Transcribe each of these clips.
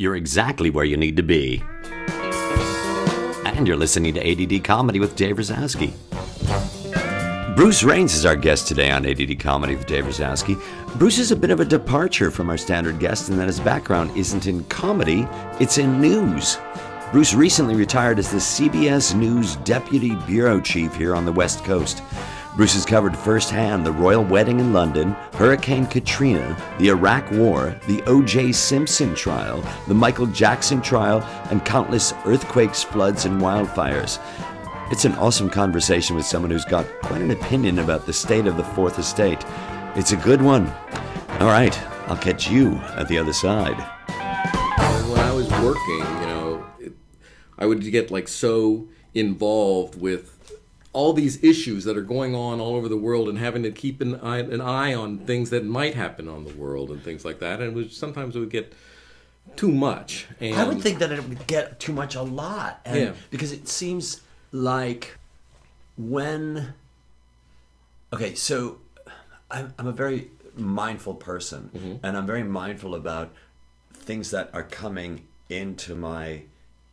you're exactly where you need to be. And you're listening to ADD Comedy with Dave Razowsky. Bruce Rains is our guest today on ADD Comedy with Dave Razowsky. Bruce is a bit of a departure from our standard guest in that his background isn't in comedy, it's in news. Bruce recently retired as the CBS News Deputy Bureau Chief here on the West Coast. Bruce has covered firsthand the royal wedding in London, Hurricane Katrina, the Iraq War, the O.J. Simpson trial, the Michael Jackson trial, and countless earthquakes, floods, and wildfires. It's an awesome conversation with someone who's got quite an opinion about the state of the Fourth Estate. It's a good one. All right, I'll catch you at the other side. When I was working, you know, it, I would get like so involved with all these issues that are going on all over the world and having to keep an eye, an eye on things that might happen on the world and things like that. And it was, sometimes it would get too much. And I would think that it would get too much a lot. And Yeah. Because it seems like when. Okay, so I'm, I'm a very mindful person, Mm-hmm. and I'm very mindful about things that are coming into my.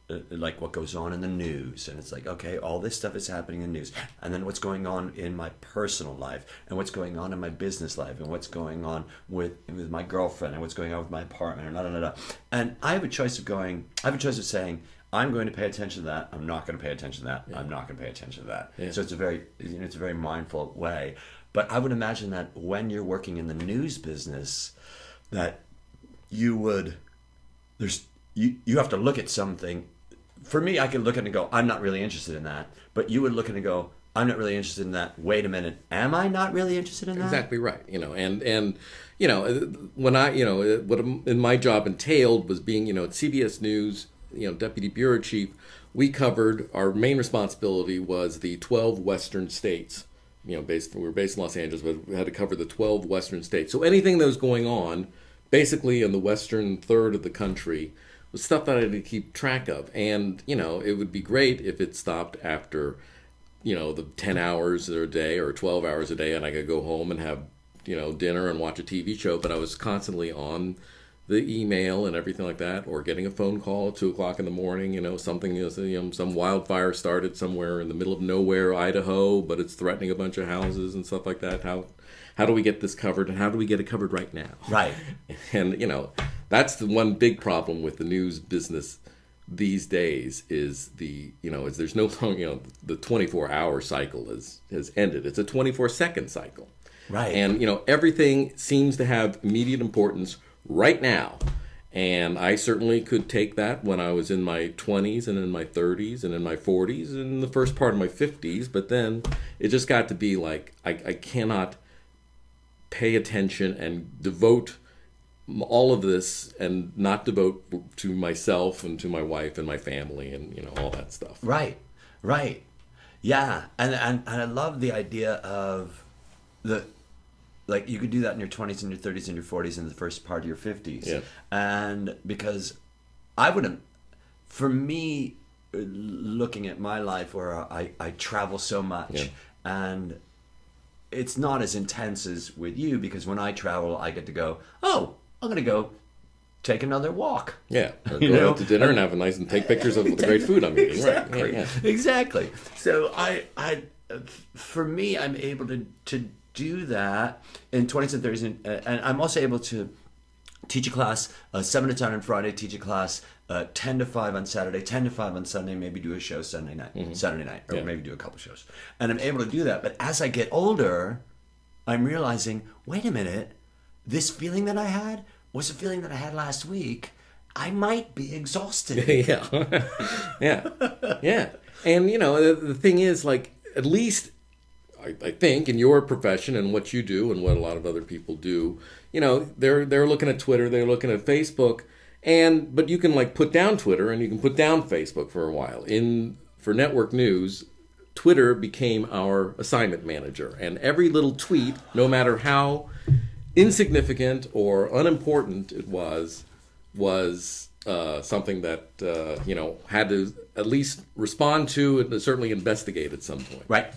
Uh, Like what goes on in the news, and it's like, okay, all this stuff is happening in the news, and then what's going on in my personal life, and what's going on in my business life, and what's going on with with my girlfriend, and what's going on with my apartment and da, da, da, da. And I have a choice of going. I have a choice of saying, I'm going to pay attention to that. I'm not going to pay attention to that. I'm not going to pay attention to that. Yeah. So it's a very, you know, it's a very mindful way. But I would imagine that when you're working in the news business, that you would there's you you have to look at something. For me, I can look at it and go, I'm not really interested in that. But you would look at it and go, I'm not really interested in that. Wait a minute, am I not really interested in that? Exactly right. You know, and and you know when I you know what in my job entailed was being you know at CBS News you know deputy bureau chief. We covered our main responsibility was the twelve western states. You know, based we were based in Los Angeles, but we had to cover the twelve western states. So anything that was going on, basically in the western third of the country, stuff that I had to keep track of. And you know, it would be great if it stopped after you know the 10 hours a day or 12 hours a day and i could go home and have you know dinner and watch a tv show but i was constantly on the email and everything like that or getting a phone call at 2 o'clock in the morning you know something is you know some wildfire started somewhere in the middle of nowhere idaho but it's threatening a bunch of houses and stuff like that how how do we get this covered and how do we get it covered right now Right. and you know that's the one big problem with the news business these days is the you know is there's no you know the 24 hour cycle has has ended it's a 24 second cycle Right. and you know everything seems to have immediate importance right now. And i certainly could take that when i was in my 20s and in my 30s and in my 40s and the first part of my 50s but then it just got to be like i, I cannot pay attention and devote all of this and not devote to myself and to my wife and my family and you know all that stuff. Right, right, yeah, and and and I love the idea of the like you could do that in your twenties and your thirties and your forties and the first part of your fifties, Yeah. and because I wouldn't, for me, uh, looking at my life where I I travel so much Yeah. and. It's not as intense as with you because when I travel, I get to go. Oh, I'm gonna go take another walk. yeah or You go know? out to dinner and have a nice and take pictures of the great food i'm eating exactly. right yeah. Exactly. So I, I, for me, I'm able to to do that in 20s and 30s, and, and I'm also able to teach a class uh, seven to ten on Friday, teach a class uh, ten to five on Saturday, ten to five on Sunday, maybe do a show Sunday night, Saturday night, or Yeah. maybe do a couple shows, and I'm able to do that. But as I get older, I'm realizing, wait a minute, this feeling that I had was a feeling that I had last week. I might be exhausted. yeah yeah yeah and you know the, the thing is like at least I, I think in your profession and what you do and what a lot of other people do you know they're they're looking at twitter they're looking at facebook and but you can like put down twitter and you can put down facebook for a while in for network news twitter became our assignment manager and every little tweet no matter how insignificant or unimportant it was was uh, something that uh, you know had to at least respond to and certainly investigate at some point. Right.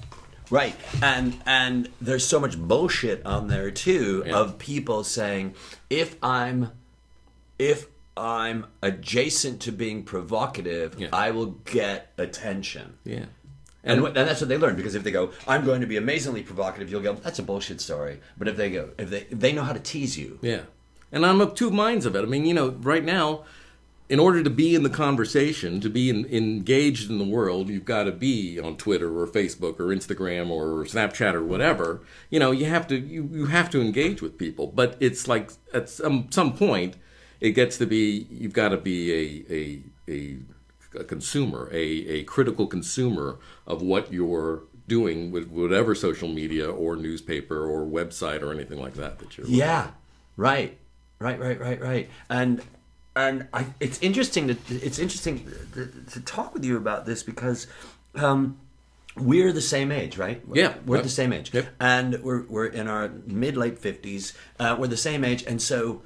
Right. And and there's so much bullshit on there too Yeah. of people saying if I'm if I'm adjacent to being provocative, Yeah. I will get attention. Yeah. And, and that's what they learn because if they go, I'm going to be amazingly provocative, you'll go, that's a bullshit story. But if they go, if they they know how to tease you, Yeah. And I'm of two minds of it. I mean, you know, right now, in order to be in the conversation, to be in, engaged in the world, you've got to be on Twitter or Facebook or Instagram or Snapchat or whatever. You know, you have to you, you have to engage with people. But it's like at some some point, it gets to be you've got to be a a a, a consumer, a, a critical consumer of what you're doing with whatever social media or newspaper or website or anything like that that you're Yeah, right, right, right, right, right. And and I, it's interesting to it's interesting to, to talk with you about this because um, we're the same age, right? Yeah. we're the same age, Yep. and we're we're in our mid late fifties. Uh, we're the same age, and so.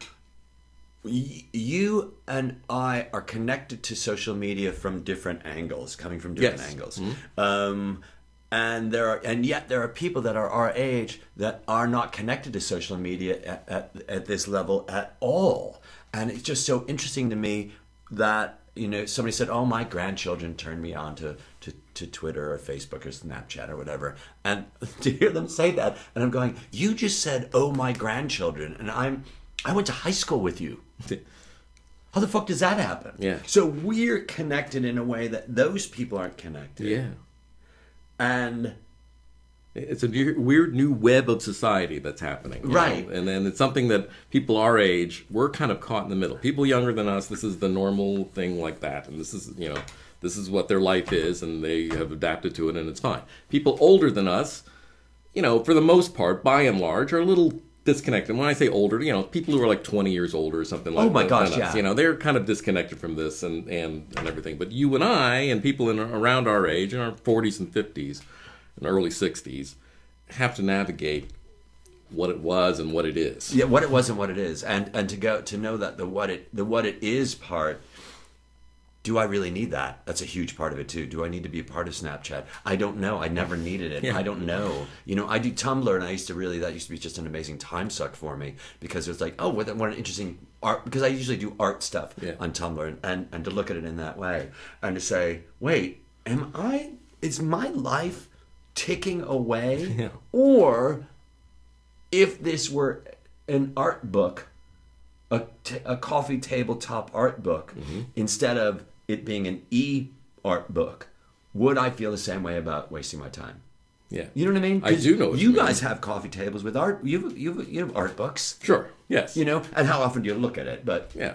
y- You and I are connected to social media from different angles, coming from different Yes. angles. Um, and there are, and yet there are people that are our age that are not connected to social media at, at, at this level at all. And it's just so interesting to me that you know somebody said, "Oh, my grandchildren turned me on to, to, to Twitter or Facebook or Snapchat or whatever," and to hear them say that, and I'm going, "You just said, oh, my grandchildren,' and I'm I went to high school with you." How the fuck does that happen? Yeah. So we're connected in a way that those people aren't connected. Yeah. And It's a new- weird new web of society that's happening. you know? Right. And then it's something that people our age, we're kind of caught in the middle. People younger than us, this is the normal thing like that. And this is, you know, this is what their life is and they have adapted to it and it's fine. People older than us, you know, for the most part, by and large, are a little disconnected. When I say older, you know, people who are like 20 years older or something like that. Oh my gosh, us, yeah. You know, they're kind of disconnected from this and, and, and everything. But you and I and people in around our age, in our 40s and 50s and early 60s, have to navigate what it was and what it is. yeah, what it was and what it is, and and to go to know that the what it the what it is part. Do I really need that? That's a huge part of it too. Do I need to be a part of Snapchat? I don't know. I never needed it. Yeah. I don't know. You know, I do Tumblr, and I used to really that used to be just an amazing time suck for me because it was like, oh, what, what an interesting art. Because I usually do art stuff Yeah. on Tumblr, and, and and to look at it in that way, and to say, wait, am I? Is my life ticking away, Yeah. or if this were an art book, a, t- a coffee tabletop art book, Mm-hmm. instead of it being an e art book, would I feel the same way about wasting my time? Yeah. You know what I mean? I do know you mean. guys have coffee tables with art. You have, you have, art books. Sure. Yes. You know, and how often do you look at it? But Yeah.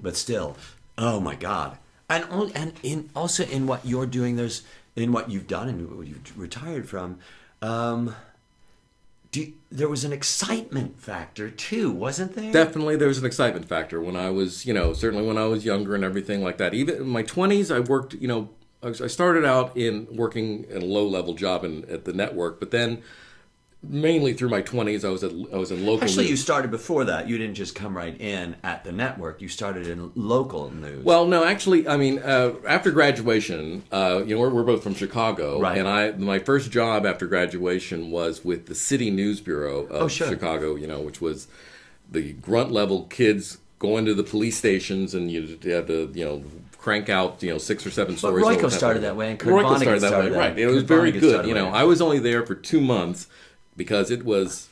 but still, oh my god! And and in also in what you're doing, there's in what you've done and what you've retired from. Um, do, there was an excitement factor too, wasn't there? Definitely, there was an excitement factor when I was, you know, certainly when I was younger and everything like that. Even in my twenties, I worked, you know, I started out in working at a low level job in, at the network, but then mainly through my twenties, I was at I was in local. Actually, you started before that. You didn't just come right in at the network. You started in local news. Well, no, actually, I mean, uh, after graduation, uh, you know, we're, we're both from Chicago, Right. and I my first job after graduation was with the City News Bureau of Oh, sure. Chicago. You know, which was the grunt level kids going to the police stations, and you had to, you know. Crank out, you know, six or seven stories. Royko all started that way, and Kurt Royko started that started way, that. right? It was Kurt very Vonnegut good. You know. I was only there for two months because it was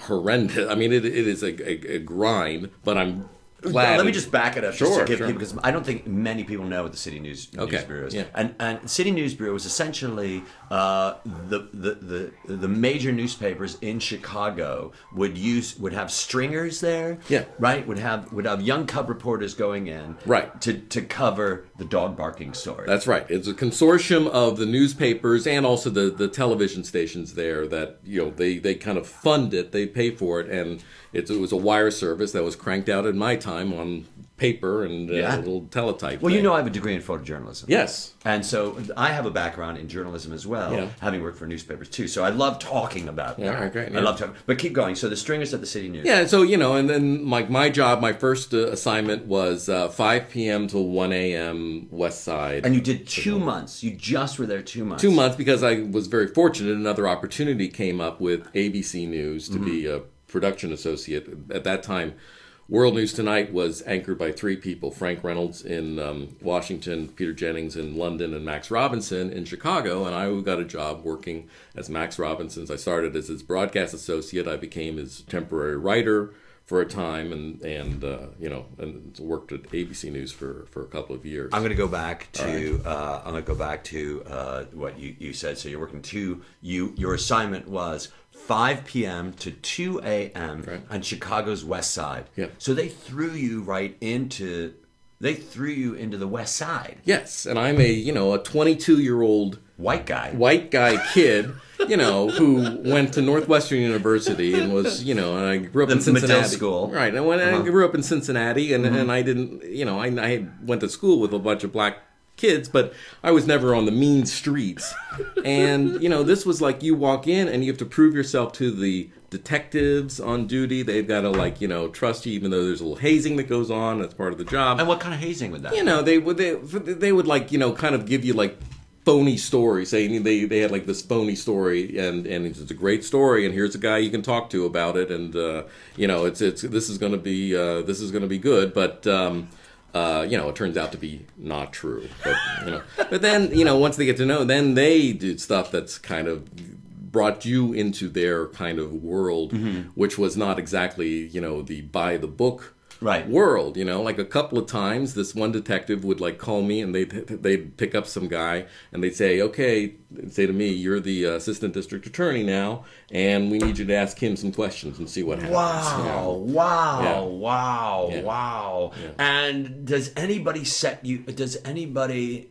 horrendous. I mean, it, it is a, a, a grind, but I'm glad. Let me just back it up just Sure, to give sure. people because I don't think many people know what the City News, Okay, News Bureau is. yeah. And and City News Bureau is essentially uh, the, the the the major newspapers in Chicago would use would have stringers there. Yeah. Right. Would have would have young cub reporters going in. Right. To to cover the dog barking story. That's right. It's a consortium of the newspapers and also the, the television stations there that you know they, they kind of fund it, they pay for it, and it's, it was a wire service that was cranked out in my time on paper and uh, Yeah. a little teletype. well, you know, I have a degree in photojournalism. yes, And so I have a background in journalism as well, Yeah. having worked for newspapers too. So I love talking about Yeah, that. right, great, I love talking. But keep going. So the stringers at the City News. yeah. So you know, and then like my job, my first uh, assignment was uh, 5 p.m. till 1 a.m. West Side. And you did two months. You just were there two months. two months because I was very fortunate. Another opportunity came up with ABC News to be Mm-hmm. a production associate. At that time, World News Tonight was anchored by three people Frank Reynolds in um, Washington, Peter Jennings in London, and Max Robinson in Chicago. And I got a job working as Max Robinson's. I started as his broadcast associate, I became his temporary writer for a time and and uh, you know and worked at ABC News for for a couple of years. I'm going to go back to uh, I'm going to go back to uh, what you, you said. So you're working two. You your assignment was 5 p.m. to 2 a.m. Right. on Chicago's West Side. Yeah. So they threw you right into they threw you into the West Side. Yes, and I'm a you know a 22 year old White guy. white guy kid, you know, who went to Northwestern University and was, you know, and I grew up The in Cincinnati. Medill school. Uh-huh. Right. And when I grew up in Cincinnati and, and I didn't, you know, I, I went to school with a bunch of black kids, but I was never on the mean streets. And, you know, this was like you walk in and you have to prove yourself to the detectives on duty. They've got to like, you know, trust you even though there's a little hazing that goes on. That's part of the job And what kind of hazing would that? you know they would they, they would like you know kind of give you like phony stories saying they they had like this phony story and and it's a great story and here's a guy you can talk to about it and uh, you know it's it's this is going to be uh, this is going to be good but um, uh, you know, it turns out to be not true. But you know, but then you know, once they get to know, then they do stuff that's kind of brought you into their kind of world, which was not exactly you know the by the book Right. world. You know, like a couple of times, this one detective would like call me and they'd they'd pick up some guy and they'd say, "Okay," say to me, "You're the assistant district attorney now, and we need you to ask him some questions and see what happens." Wow! Wow! Yeah. Wow! Yeah. Wow! And does anybody set you? Does anybody?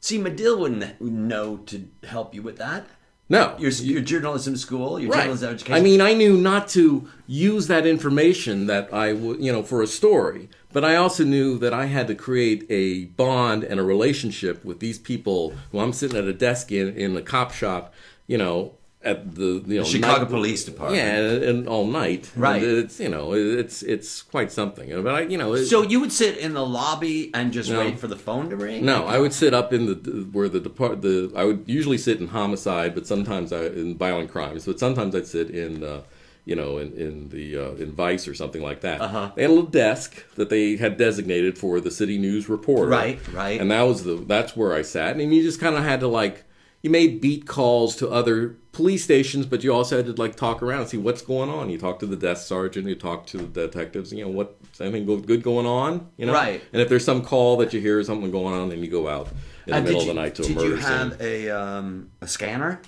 See, Medill wouldn't know to help you with that. No, Your your journalism school, your right. journalism education. I mean, I knew not to use that information that I would, you know, for a story. But I also knew that I had to create a bond and a relationship with these people who I'm sitting at a desk in in the cop shop, you know, at the you know Chicago night- Police Department. Yeah, and, and all night. Right. And it's you know it's it's quite something. But I you know it, so you would sit in the lobby and just No. wait for the phone to ring. No, I would sit up in the where the depart the I would usually sit in homicide, but sometimes I in violent crimes. But sometimes I'd sit in uh, you know in in the uh, in Vice or something like that. Uh-huh. They had a little desk that they had designated for the city news reporter. Right, right. And that was the that's where I sat, and you just kind of had to like you made beat calls to other police stations, but you also had to like talk around and see what's going on. You talk to the desk sergeant, you talk to the detectives. You know what anything good going on? You know, Right. And if there's some call that you hear something going on, then you go out in the And middle did of the night to a did murder you scene. have a um, a scanner?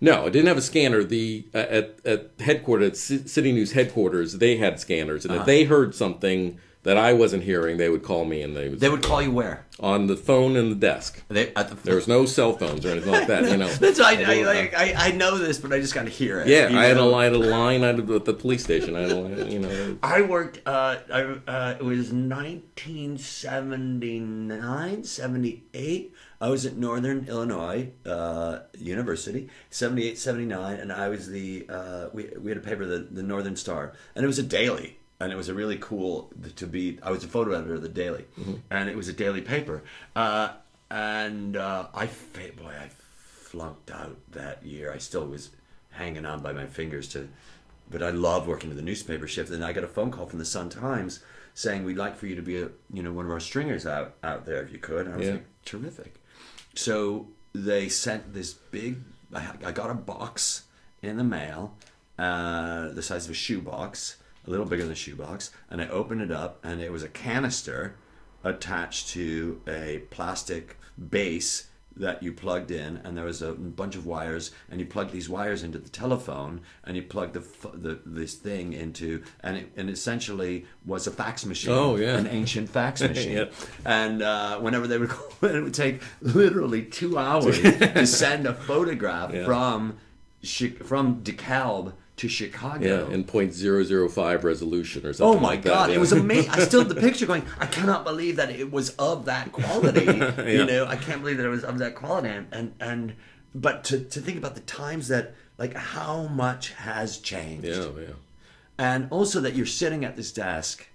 No, I didn't have a scanner. The uh, at at headquarters, at C- City News headquarters, they had scanners, and Uh-huh. if they heard something that I wasn't hearing, they would call me, and they would They would call you where? on the phone in the desk. They at the. There was no cell phones or anything like that. You know. That's I, I, like, I I know this, but I just got to hear it. Yeah, I had a line, I had a line out of the, the police station. I had a line, you know. I worked, uh, I, uh, it was 1979, 78. I was at Northern Illinois uh, University, 78, 79, and I was the, uh, we, we had a paper, the, the Northern Star, and it was a daily. And it was a really cool to be. I was a photo editor of the Daily, and it was a daily paper. Uh, and uh, I, boy, I flunked out that year. I still was hanging on by my fingers to but I loved working with the newspaper shift. And I got a phone call from the Sun Times saying we'd like for you to be a you know one of our stringers out out there if you could. And I was Yeah. like, terrific. So they sent this big. I, I got a box in the mail, uh, the size of a shoebox, a little bigger than a shoebox, and I opened it up, and it was a canister attached to a plastic base that you plugged in, and there was a bunch of wires, and you plugged these wires into the telephone, and you plugged the, the this thing into, and it and essentially was a fax machine, Oh, yeah. an ancient fax machine, Yep. and uh, whenever they would call, it would take literally two hours to send a photograph Yeah. from from DeKalb to Chicago. Yeah, in .005 resolution or something. Oh my like that. god, yeah. it was amazing. I still have the picture going, I cannot believe that it was of that quality. You know, I can't believe that it was of that quality. And and, and but to, to think about the times that like how much has changed. Yeah, yeah. And also that you're sitting at this desk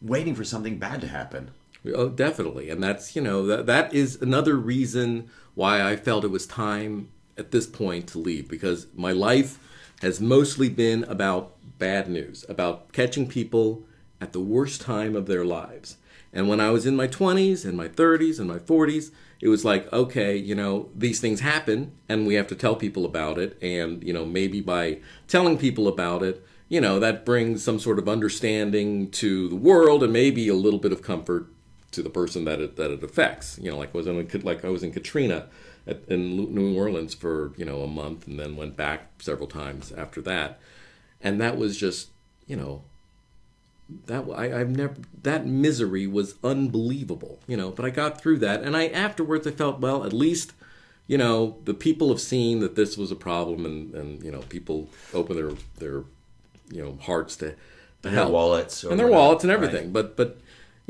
waiting for something bad to happen. Oh, definitely, and that's you know that that is another reason why I felt it was time at this point to leave because my life has mostly been about bad news, about catching people at the worst time of their lives. And when I was in my 20s and my 30s and my 40s, it was like, okay, you know, these things happen and we have to tell people about it. And, you know, maybe by telling people about it, you know, that brings some sort of understanding to the world and maybe a little bit of comfort to the person that it, that it affects. You know, like was in, like I was in Katrina at, in New Orleans for, you know, a month and then went back several times after that. And that was just, you know, that I, I've never that misery was unbelievable, you know. But I got through that, and I afterwards I felt well. At least, you know, the people have seen that this was a problem, and and you know, people open their their you know hearts to, to and help their wallets and their wallets and everything. Right. But but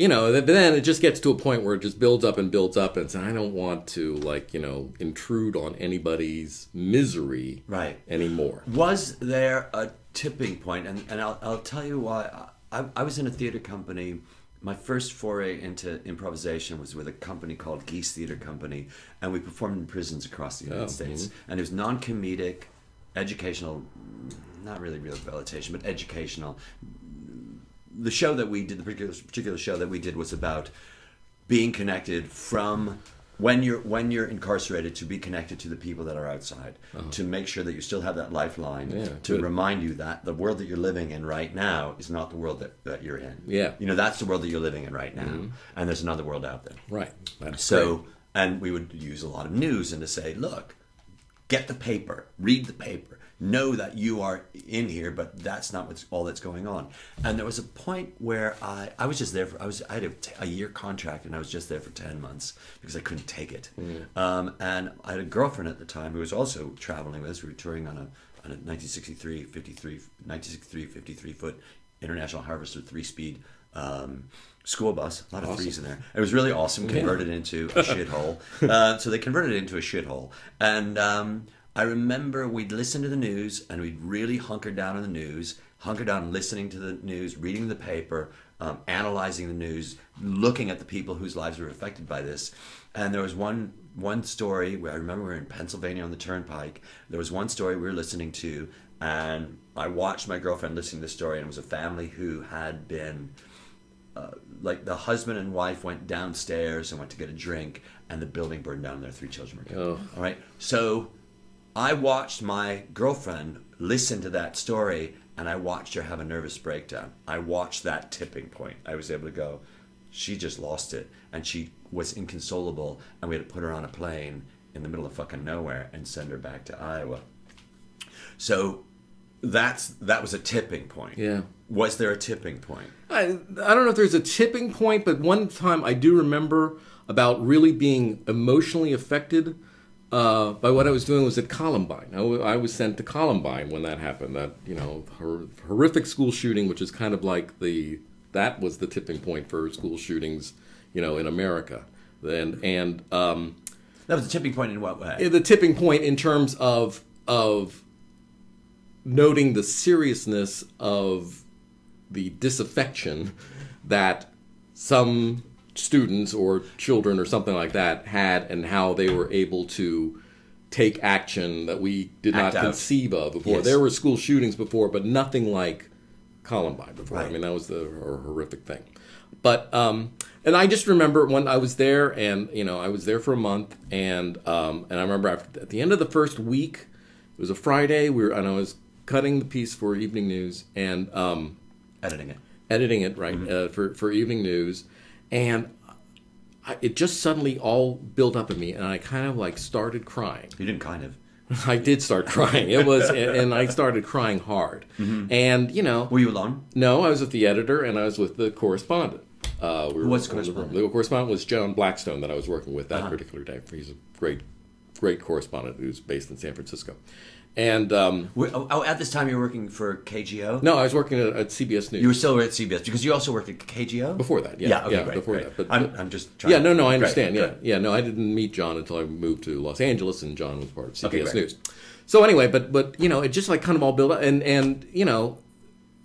you know, then it just gets to a point where it just builds up and builds up, and I don't want to like you know intrude on anybody's misery right anymore. Was there a tipping point? point, and and I'll I'll tell you why. I, I was in a theater company. My first foray into improvisation was with a company called Geese Theater Company, and we performed in prisons across the United oh, States. Mm-hmm. And it was non comedic, educational, not really rehabilitation, but educational. The show that we did, the particular, particular show that we did, was about being connected from when you're when you're incarcerated to be connected to the people that are outside uh-huh. to make sure that you still have that lifeline yeah, to good. remind you that the world that you're living in right now is not the world that, that you're in yeah you know that's the world that you're living in right now mm-hmm. and there's another world out there right that's so great. and we would use a lot of news and to say look get the paper read the paper know that you are in here, but that's not what's all that's going on. And there was a point where I, I was just there for I was I had a, a year contract and I was just there for ten months because I couldn't take it. Mm. Um, and I had a girlfriend at the time who was also traveling with us. We were touring on a on a 1963 53 1963 53 foot International Harvester three speed. Um, school bus, a lot of awesome. threes in there. It was really awesome. Converted yeah. into a shithole. Uh, so they converted it into a shithole, and um, I remember we'd listen to the news and we'd really hunker down on the news, hunker down listening to the news, reading the paper, um, analyzing the news, looking at the people whose lives were affected by this. And there was one one story where I remember we were in Pennsylvania on the Turnpike. There was one story we were listening to, and I watched my girlfriend listening to the story, and it was a family who had been. Uh, like the husband and wife went downstairs and went to get a drink, and the building burned down. And their three children were killed. Oh. All right, so I watched my girlfriend listen to that story and I watched her have a nervous breakdown. I watched that tipping point. I was able to go, she just lost it and she was inconsolable and we had to put her on a plane in the middle of fucking nowhere and send her back to Iowa. So that's that was a tipping point. Yeah. Was there a tipping point? I I don't know if there's a tipping point, but one time I do remember about really being emotionally affected uh, by what I was doing was at Columbine. I, w- I was sent to Columbine when that happened. That you know hor- horrific school shooting, which is kind of like the that was the tipping point for school shootings, you know, in America. And and um, that was the tipping point in what way? The tipping point in terms of of noting the seriousness of the disaffection that some students or children or something like that had and how they were able to take action that we did Act not out. conceive of before. Yes. There were school shootings before, but nothing like Columbine before. Right. I mean, that was the horrific thing. But um, and I just remember when I was there, and you know, I was there for a month, and um, and I remember after, at the end of the first week, it was a Friday. We were and I was cutting the piece for Evening News and um, editing it, editing it right mm-hmm. uh, for for Evening News, and I, it just suddenly all built up in me, and I kind of like started crying. You didn't kind of. I did start crying. It was, and I started crying hard. Mm-hmm. And you know, were you alone? No, I was with the editor, and I was with the correspondent. Uh, we Who was correspondent? The correspondent was John Blackstone that I was working with that uh-huh. particular day. He's a great, great correspondent who's based in San Francisco. And um, oh, oh, at this time you were working for KGO. No, I was working at, at, CBS News. You were still at CBS because you also worked at KGO before that. Yeah, yeah, okay, yeah great, before great. that. But, I'm, I'm just trying yeah, no, no, I understand. Great, yeah, yeah, no, I didn't meet John until I moved to Los Angeles, and John was part of CBS okay, News. So anyway, but but you know, it just like kind of all built up, and and you know,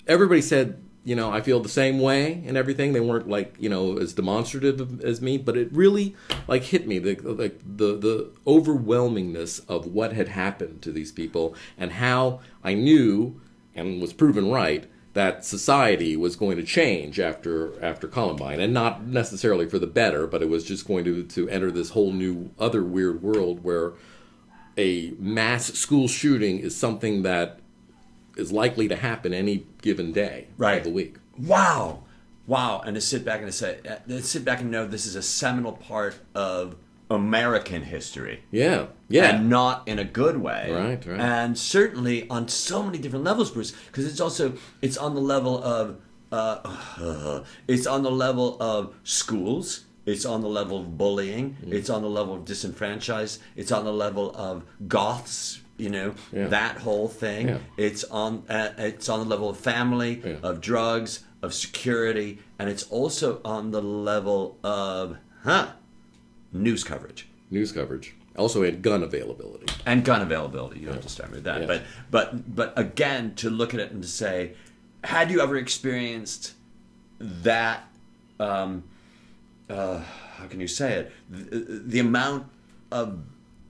everybody said you know, I feel the same way and everything. They weren't like you know as demonstrative as me, but it really like hit me the like the the overwhelmingness of what had happened to these people and how I knew and was proven right that society was going to change after after Columbine, and not necessarily for the better, but it was just going to to enter this whole new other weird world where a mass school shooting is something that is likely to happen any given day Right. of the week. Wow, wow, and to sit back and to say, uh, to sit back and know this is a seminal part of American history. Yeah, yeah, and not in a good way. Right, right. And certainly on so many different levels, Bruce, because it's also it's on the level of uh, it's on the level of schools. It's on the level of bullying. Mm. It's on the level of disenfranchised. It's on the level of goths. You know Yeah. that whole thing. Yeah. It's on. Uh, it's on the level of family, Yeah. of drugs, of security, and it's also on the level of huh news coverage news coverage. Also had gun availability. and gun availability. You don't have to start with that, but but but again, to look at it and to say, had you ever experienced that? Um, uh, how can you say it? The, the amount of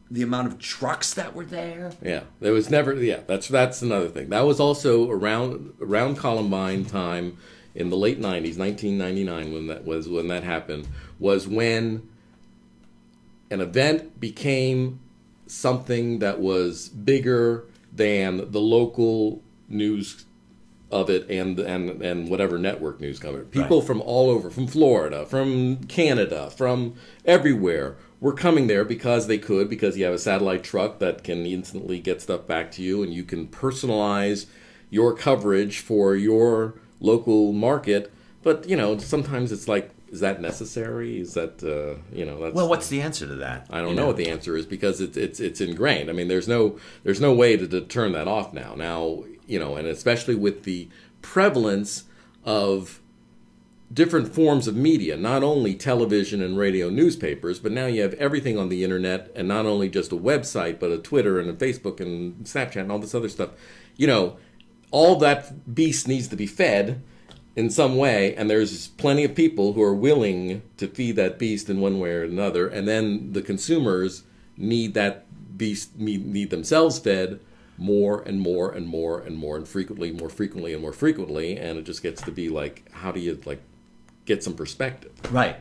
the amount of trucks that were there. Yeah, there was never. Yeah, that's that's another thing. That was also around around Columbine time in the late '90s, 1999, when that was when that happened. Was when an event became something that was bigger than the local news of it and and and whatever network news covered. People Right. from all over, from Florida, from Canada, from everywhere were coming there because they could because you have a satellite truck that can instantly get stuff back to you and you can personalize your coverage for your local market. But, you know, sometimes it's like is that necessary? Is that uh, you know, that's Well, what's the answer to that? I don't You know what the answer is because it's it's it's ingrained. I mean, there's no there's no way to, to turn that off now. Now, you know, and especially with the prevalence of different forms of media, not only television and radio newspapers, but now you have everything on the internet and not only just a website, but a Twitter and a Facebook and Snapchat and all this other stuff. You know, all that beast needs to be fed in some way, and there's plenty of people who are willing to feed that beast in one way or another, and then the consumers need that beast need, need themselves fed more and more and more and more and frequently, more frequently and more frequently, and it just gets to be like, how do you like get some perspective? Right.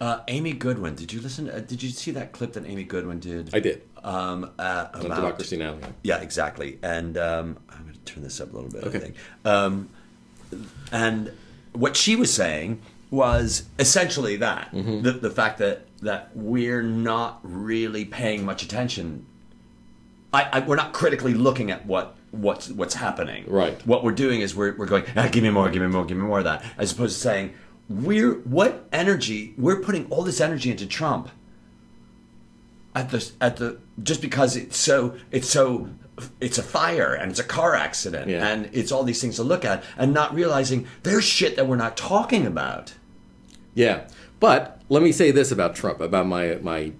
Uh, Amy Goodman. Did you listen? Uh, did you see that clip that Amy Goodman did? I did Um, uh, about Democracy Now. Yeah, exactly. And um, I'm going to turn this up a little bit. Okay. I think. Um, and what she was saying was essentially that Mm-hmm. the, the fact that that we're not really paying much attention. I, I we're not critically looking at what what's what's happening. Right. What we're doing is we're we're going ah, give me more, give me more, give me more of that, as opposed to saying we're what energy we're putting all this energy into Trump at the at the just because it's so it's so it's a fire and it's a car accident Yeah. and it's all these things to look at and not realizing there's shit that we're not talking about. Yeah, but let me say this about Trump, about my my.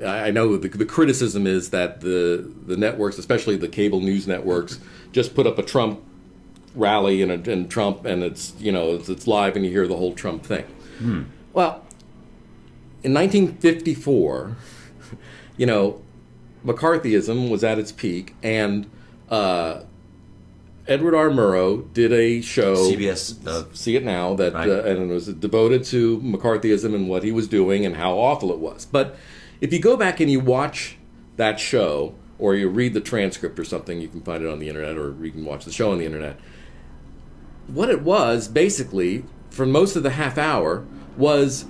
I I know the, the criticism is that the the networks, especially the cable news networks, just put up a Trump rally and, and Trump, and it's you know it's, it's live and you hear the whole Trump thing. Well, in 1954, you know, McCarthyism was at its peak, and uh, Edward R. Murrow did a show. CBS uh, See it now that Right. uh, and it was devoted to McCarthyism and what he was doing and how awful it was. But if you go back and you watch that show or you read the transcript or something, you can find it on the internet or you can watch the show on the internet. What it was basically for most of the half hour was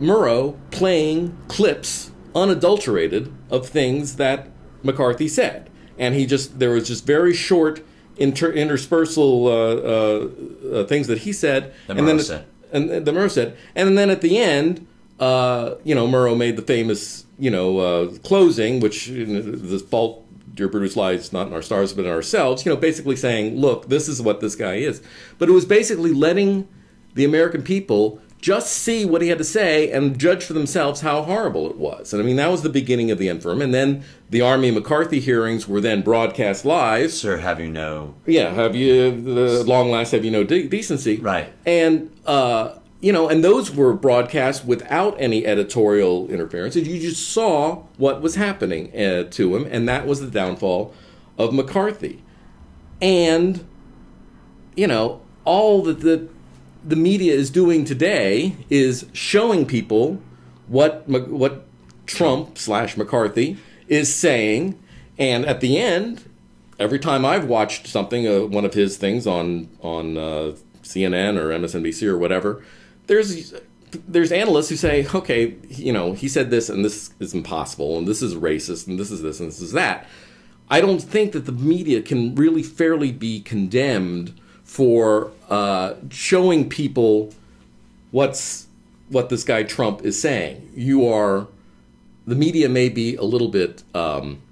Murrow playing clips unadulterated of things that McCarthy said. And he just, there was just very short inter, interspersal uh, uh, uh, things that he said. And then said. And the Murrow said. And then at the end, uh, you know, Murrow made the famous, you know, uh, closing, which you know, the fault, Dear Brutus lies not in our stars but in ourselves, you know, basically saying, look, this is what this guy is. But it was basically letting the American people just see what he had to say and judge for themselves how horrible it was. And I mean, that was the beginning of the end for him. And then the Army McCarthy hearings were then broadcast live. Sir, have you no? Yeah, have you the long last have you no de- decency? Right. And uh, you know, and those were broadcast without any editorial interference. You just saw what was happening uh, to him, and that was the downfall of McCarthy. And you know, all that the the media is doing today is showing people what what Trump slash McCarthy is saying, and at the end, every time I've watched something, uh, one of his things on on uh, CNN or MSNBC or whatever, there's there's analysts who say, okay, you know, he said this and this is impossible, and this is racist, and this is this and this is that. I don't think that the media can really fairly be condemned for uh, showing people what's what this guy Trump is saying. You are the media may be a little bit um,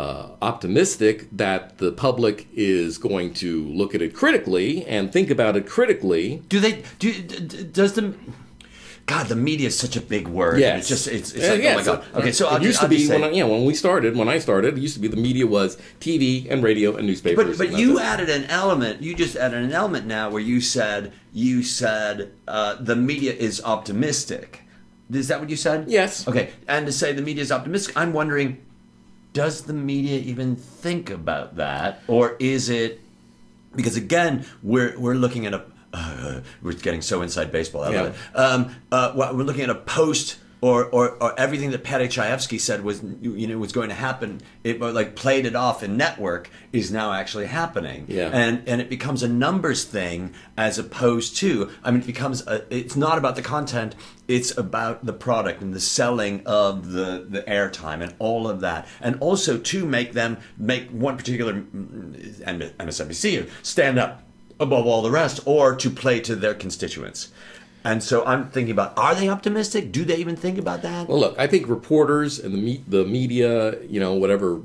uh, optimistic that the public is going to look at it critically and think about it critically. Do they? Do does the God, the media is such a big word. Yes. It's just, it's, it's Uh, like, yeah, oh my God. Okay, so it I'll used just, to be when I, yeah when we started when I started it used to be the media was TV and radio and newspapers. But but you added an element. You just added an element now where you said you said uh, the media is optimistic. Is that what you said? Yes. Okay, and to say the media is optimistic, I'm wondering, does the media even think about that, or is it because again we're we're looking at a uh, we're getting so inside baseball. I love Yeah. it. Um, uh, well, we're looking at a post. Or, or, or everything that Paddy Chayefsky said was you know was going to happen. It like played it off in network is now actually happening. Yeah. And and it becomes a numbers thing as opposed to I mean it becomes a, it's not about the content. It's about the product and the selling of the the airtime and all of that, and also to make them make one particular MSNBC stand up above all the rest, or to play to their constituents. And so I'm thinking about: Are they optimistic? Do they even think about that? Well, look, I think reporters and the me- the media, you know, whatever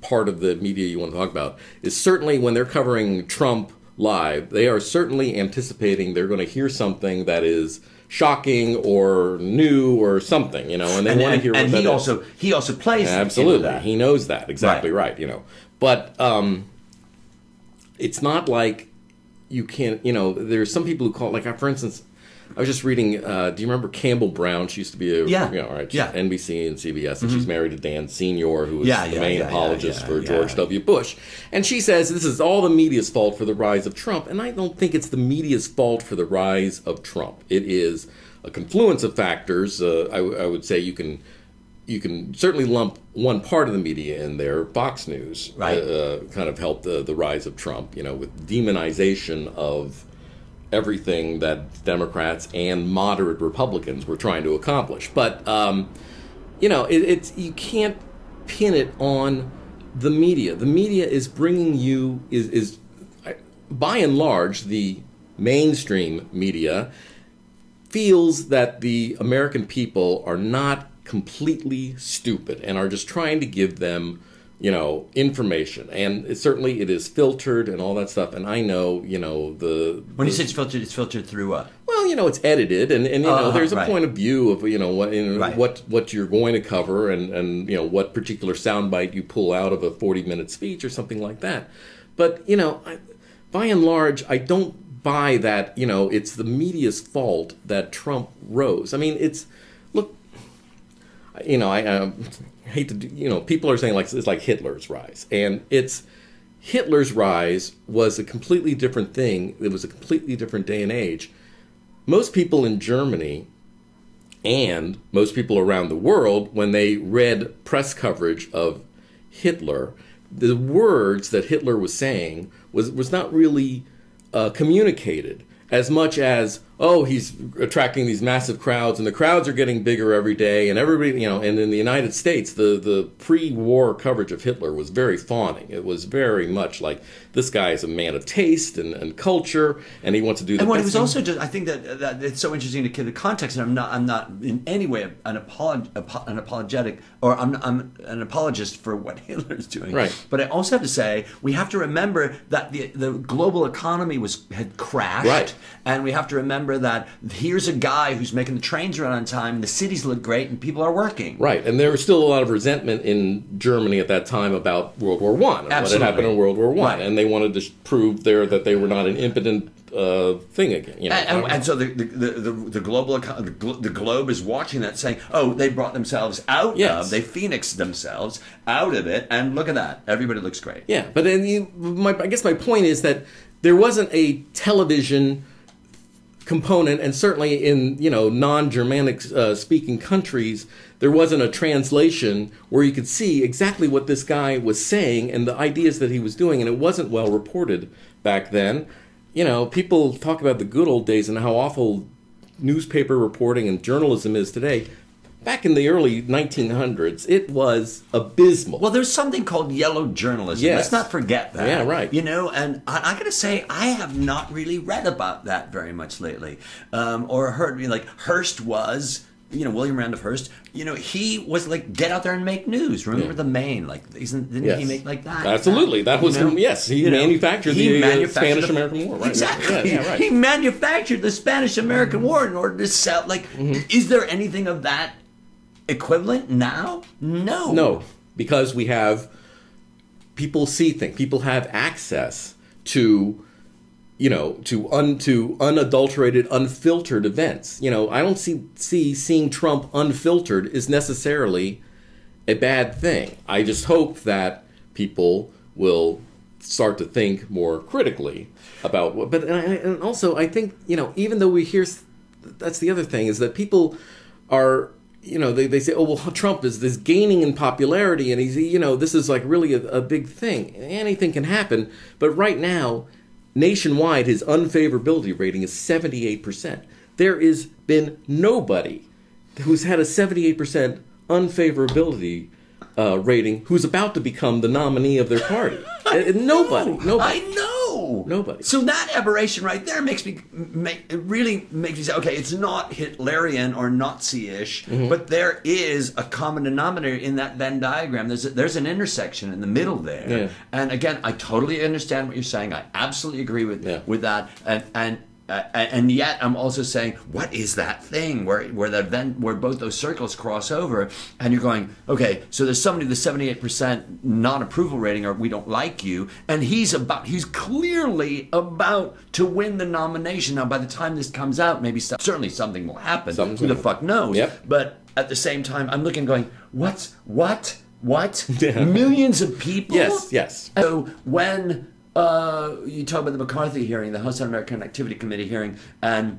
part of the media you want to talk about, is certainly when they're covering Trump live, they are certainly anticipating they're going to hear something that is shocking or new or something, you know, and they and, want to hear and he that is. also he also plays Absolutely, he knows that exactly Right. right. You know, but um, it's not like you can't. You know, there's some people who call it like, for instance, I was just reading. Uh, do you remember Campbell Brown? She used to be a Yeah. you know, right, Yeah. Mm-hmm. NBC and CBS, and she's married to Dan Senor, who was Yeah, the yeah, main apologist for. George W. Bush. And she says this is all the media's fault for the rise of Trump, and I don't think it's the media's fault for the rise of Trump. It is a confluence of factors. Uh, I, w- I would say you can you can certainly lump one part of the media in there. Fox News Right. uh, kind of helped the, the rise of Trump, you know, with demonization of everything that Democrats and moderate Republicans were trying to accomplish. But um, you know, it, it's you can't pin it on the media. The media is bringing you is is by and large the mainstream media feels that the American people are not completely stupid and are just trying to give them, you know, information. And it, certainly it is filtered and all that stuff. And I know, you know, the When you say it's filtered, it's filtered through what? well, you know, it's edited, and, and you know, Uh-huh, there's a right. point of view of you know what you know, Right. what what you're going to cover, and and you know what particular soundbite you pull out of a 40 minute speech or something like that. But you know, I, by and large, I don't buy that. You know, it's the media's fault that Trump rose. I mean, it's you know, I um, hate to do, you know, people are saying like it's like Hitler's rise, and it's Hitler's rise was a completely different thing. It was a completely different day and age. Most people in Germany and most people around the world, when they read press coverage of Hitler, the words that Hitler was saying was, was not really uh, communicated as much as oh he's attracting these massive crowds and the crowds are getting bigger every day and everybody you know and in the United States the the pre-war coverage of Hitler was very fawning it was very much like this guy is a man of taste and, and culture and he wants to do the And what it was thing- also just, I think that, that it's so interesting to give the context, and I'm not, I'm not in any way an, apolog, an apologetic, or I'm, I'm an apologist for what Hitler is doing. Right. But I also have to say we have to remember that the the global economy was had crashed, Right. And we have to remember remember that here's a guy who's making the trains run on time, the cities look great, and people are working. Right, and there was still a lot of resentment in Germany at that time about World War One, what had happened in World War One, right. and they wanted to prove there that they were not an impotent uh, thing again. You know, and, and, and, so the the, the, the global the, the, globe is watching that, saying, "Oh, they brought themselves out yes. of, they phoenixed themselves out of it, and look at that, everybody looks great." Yeah, but then you, my, I guess my point is that there wasn't a television component, and certainly in you know non-Germanic uh, speaking countries, there wasn't a translation where you could see exactly what this guy was saying and the ideas that he was doing, and it wasn't well reported back then. You know, people talk about the good old days and how awful newspaper reporting and journalism is today back in the early 1900s, it was abysmal. Well, there's something called yellow journalism. Yes. Let's not forget that. Yeah, right. You know, and I, I got to say, I have not really read about that very much lately, um, or heard. You know, like Hearst was. You know William Randolph Hearst. You know he was like get out there and make news. Remember yeah. the Maine? Like isn't didn't yes. he make like that? Absolutely, that was you know? yes. He manufactured he the uh, manufactured Spanish American War. Right? Exactly. Yeah, yeah, right. He manufactured the Spanish American War in order to sell. Like, mm-hmm. is there anything of that equivalent now? No. No, because we have people see things. People have access to you know to un to unadulterated unfiltered events you know i don't see see seeing trump unfiltered is necessarily a bad thing i just hope that people will start to think more critically about what but and also i think you know even though we hear that's the other thing is that people are you know, they, they say, oh, well, Trump is this gaining in popularity and he's, you know, this is like really a, a big thing. Anything can happen. But right now, nationwide, his unfavorability rating is 78%. There has been nobody who's had a 78% unfavorability uh, rating who's about to become the nominee of their party. nobody, nobody. I know. Nobody. So that aberration right there makes me make it really makes me say, okay, it's not Hitlerian or Nazi-ish, mm-hmm. but there is a common denominator in that Venn diagram. There's a, there's an intersection in the middle there. Yeah. And again, I totally understand what you're saying. I absolutely agree with yeah. with that. And and uh, and yet I'm also saying, what is that thing where where that then where both those circles cross over, and you're going, okay, so there's somebody with 78 percent non-approval rating, or we don't like you, and he's about he's clearly about to win the nomination. Now, by the time this comes out, maybe certainly something will happen. Something's Who the fuck knows? Yep. But at the same time, I'm looking, going, what's what? What? Millions of people? Yes, yes. So when uh, you talk about the McCarthy hearing, the House Un-American Activity Committee hearing, and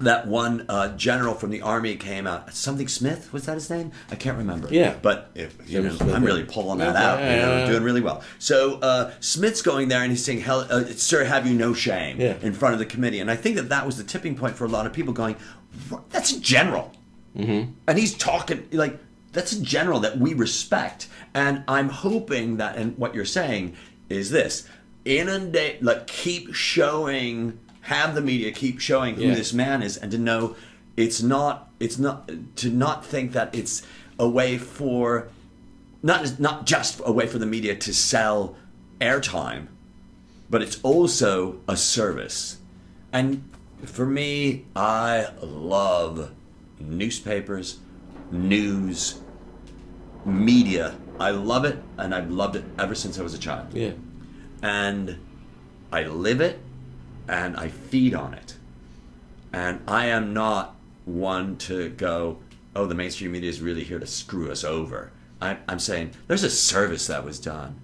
that one uh, general from the army came out. Something Smith was that his name? I can't remember. Yeah, but if, you know, I'm really pulling that out. Yeah, you know, doing really well. So uh, Smith's going there and he's saying, Hell, uh, "Sir, have you no shame?" Yeah. in front of the committee. And I think that that was the tipping point for a lot of people going, "That's a general," mm-hmm. and he's talking like that's a general that we respect. And I'm hoping that, and what you're saying is this inundate, like keep showing, have the media keep showing who yeah. this man is, and to know it's not, it's not to not think that it's a way for, not not just a way for the media to sell airtime, but it's also a service. And for me, I love newspapers, news, media. I love it, and I've loved it ever since I was a child. Yeah and I live it and I feed on it. And I am not one to go, oh, the mainstream media is really here to screw us over. I, am saying there's a service that was done.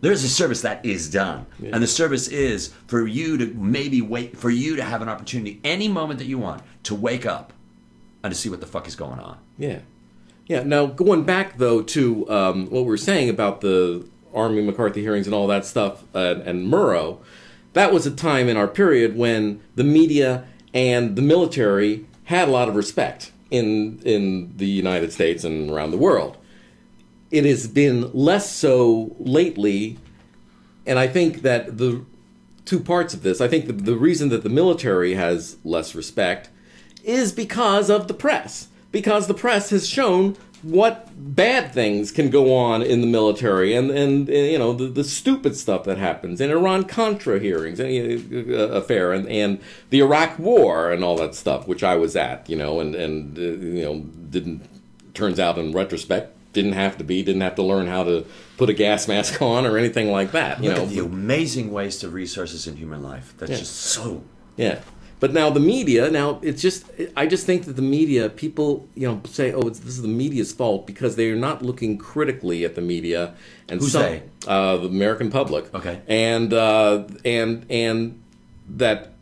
There's a service that is done. Yeah. And the service is for you to maybe wait, for you to have an opportunity any moment that you want to wake up and to see what the fuck is going on. Yeah. Yeah. Now, going back, though, to um, what we were saying about the Army McCarthy hearings and all that stuff, uh, and Murrow, that was a time in our period when the media and the military had a lot of respect in in the United States and around the world. It has been less so lately, and I think that the two parts of this. I think the, the reason that the military has less respect is because of the press. Because the press has shown what bad things can go on in the military and and, and you know the, the stupid stuff that happens in Iran Contra hearings and, uh, affair and and the Iraq War and all that stuff which I was at you know and and uh, you know didn't turns out in retrospect didn't have to be didn't have to learn how to put a gas mask on or anything like that you Look know at the amazing waste of resources in human life. That's Yeah. just so. Yeah. But now the media, now it's just, I just think that the media, people, you know, say, oh, it's, this is the media's fault because they are not looking critically at the media. And Who's some, they? Uh, the American public. Okay. And, uh, and, and that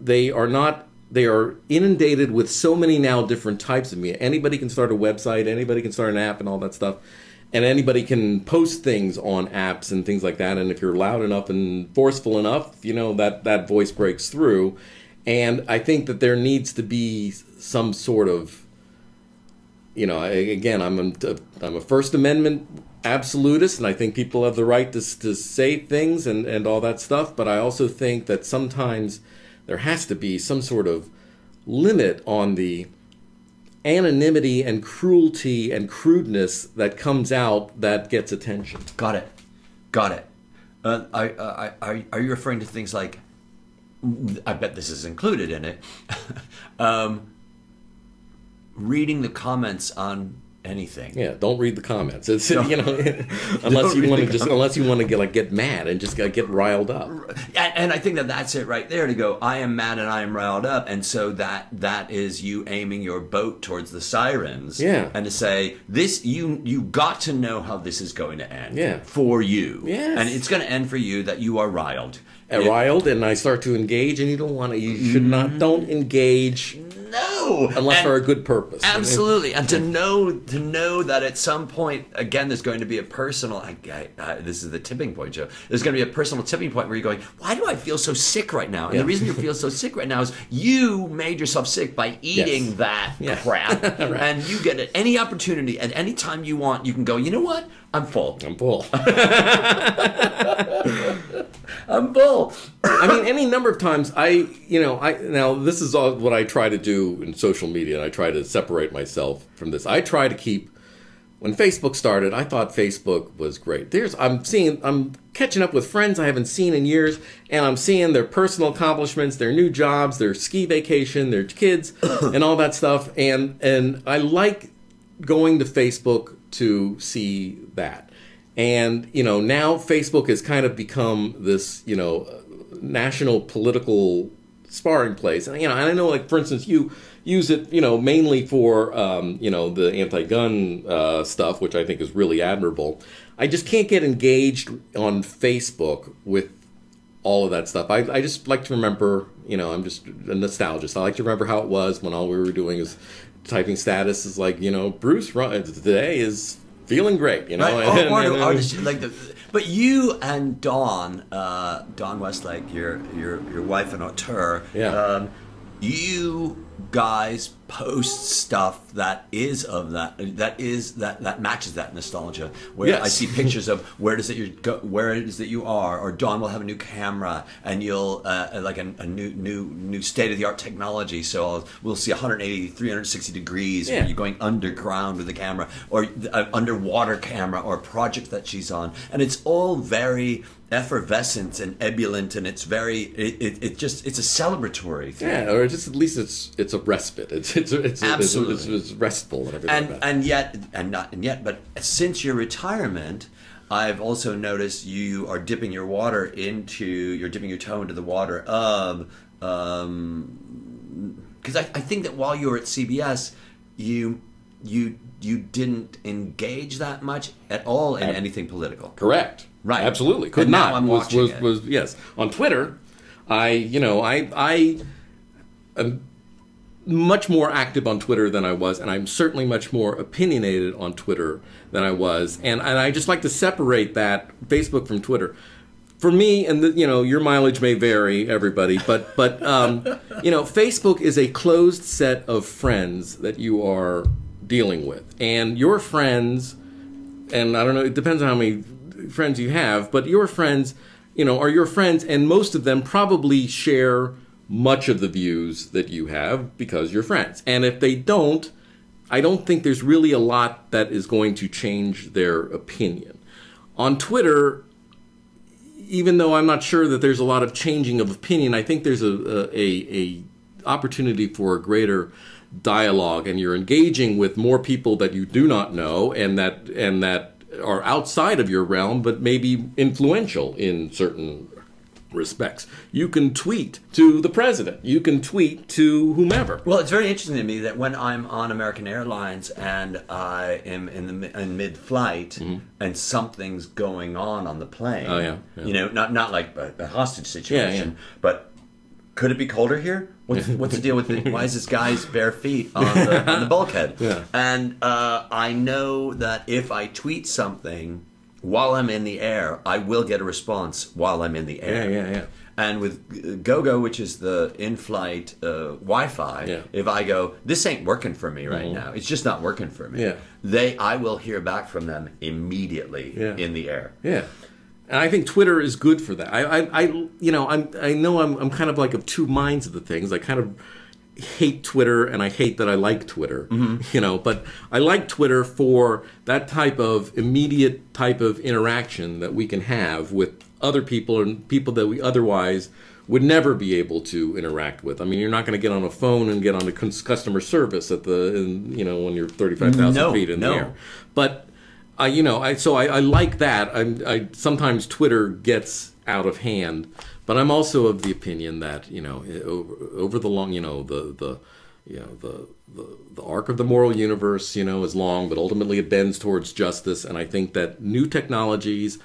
they are not, they are inundated with so many now different types of media. Anybody can start a website, anybody can start an app and all that stuff. And anybody can post things on apps and things like that. And if you're loud enough and forceful enough, you know, that, that voice breaks through. And I think that there needs to be some sort of, you know, again, I'm a, I'm a First Amendment absolutist, and I think people have the right to, to say things and, and all that stuff. But I also think that sometimes there has to be some sort of limit on the anonymity and cruelty and crudeness that comes out that gets attention. Got it. Got it. Uh, I, I, I, are you referring to things like? I bet this is included in it. um, reading the comments on anything. Yeah, don't read the comments. It's you know, unless you want to just unless you want to get like get mad and just uh, get riled up. And, and I think that that's it right there to go. I am mad and I am riled up, and so that that is you aiming your boat towards the sirens. Yeah. and to say this, you you got to know how this is going to end. Yeah. for you. Yes. and it's going to end for you that you are riled. Riled, and I start to engage, and you don't want to. You should mm-hmm. not. Don't engage No, unless And- for a good purpose. Absolutely, and to know to know that at some point, again, there's going to be a personal. I, I, I, this is the tipping point, Joe. There's going to be a personal tipping point where you're going, "Why do I feel so sick right now?" And Yeah. the reason you feel so sick right now is you made yourself sick by eating Yes. that crap, and you get at any opportunity at any time you want, you can go. You know what? I'm full. I'm full. I'm full. I mean, any number of times I, you know, I now this is all what I try to do in social media, and I try to separate myself from this. I try to keep. When Facebook started, I thought Facebook was great. There's, I'm seeing, I'm catching up with friends I haven't seen in years, and I'm seeing their personal accomplishments, their new jobs, their ski vacation, their kids, and all that stuff. And and I like going to Facebook to see that. And you know, now Facebook has kind of become this, you know, national political sparring place. And you know, and I know, like for instance, you use it, you know, mainly for um, you know the anti-gun uh, stuff, which I think is really admirable. I just can't get engaged on Facebook with all of that stuff. I, I just like to remember, you know, I'm just a nostalgist. I like to remember how it was when all we were doing is typing status is like, you know, Bruce Run- today is feeling great, you know. Right. Or, or, And- and- or just like the, but you and Don, uh, Dawn Westlake, your your your wife and auteur, Yeah. um, you guys post stuff that is of that that is that that matches that nostalgia. Where Yes. I see pictures of where does it you go, where it is that you are, or Dawn will have a new camera and you'll uh, like a, a new new new state of the art technology. So I'll, we'll see 180, 360 degrees Yeah. where you're going underground with the camera, or an underwater camera, or a project that she's on, and it's all very effervescent and ebullient, and it's very it, it, it just it's a celebratory thing. yeah, or just at least it's it's a respite. It's it's it's, Absolutely. it's, it's, it's restful and everything and like and yet and not and yet but since your retirement i've also noticed you are dipping your water into you're dipping your toe into the water of um because I, I think that while you were at cbs you you you didn't engage that much at all in Ab- anything political Correct. Right. Absolutely. Could And now not. I'm was, watching was, it. was yes. On Twitter, I you know I I much more active on Twitter than I was, and I'm certainly much more opinionated on Twitter than I was, and and I just like to separate that Facebook from Twitter. For me, and the, you know, your mileage may vary, everybody, but but um, you know, Facebook is a closed set of friends that you are dealing with, and your friends and I don't know, it depends on how many friends you have, but your friends, you know, are your friends, and most of them probably share much of the views that you have because you're friends. And if they don't, I don't think there's really a lot that is going to change their opinion. On Twitter, even though I'm not sure that there's a lot of changing of opinion, I think there's a a, a, a opportunity for a greater dialogue, and you're engaging with more people that you do not know, and that and that are outside of your realm, but maybe influential in certain respects. You can tweet to the president. You can tweet to whomever. Well, it's very interesting to me that when I'm on American Airlines and I am in the in mid-flight and something's going on on the plane. Mm-hmm. Oh, yeah, yeah. You know, not not like a, a hostage situation, Yeah, yeah. but could it be colder here? What's, what's the deal with the, why is this guy's bare feet on the, on the bulkhead? Yeah. And uh, I know that if I tweet something while I'm in the air, I will get a response while I'm in the air. Yeah, yeah, yeah. And with GoGo, which is the in-flight uh, Wi-Fi, Yeah. if I go, this ain't working for me right now. It's just not working for me. Yeah. They, I will hear back from them immediately Yeah. in the air. Yeah. And I think Twitter is good for that. I, I, I you know, I'm, I know I'm, I'm kind of like of two minds of the things. I kind of hate Twitter, and I hate that I like Twitter. Mm-hmm. You know, but I like Twitter for that type of immediate type of interaction that we can have with other people and people that we otherwise would never be able to interact with. I mean, you're not going to get on a phone and get on the cus- customer service at the, in, you know, when you're 35,000 No, feet in no. the air. But I, you know, I so I, I like that. I, I sometimes Twitter gets out of hand, but I'm also of the opinion that you know over, over the long, you know, the the you know the, the the arc of the moral universe, you know, is long, but ultimately it bends towards justice. And I think that new technologies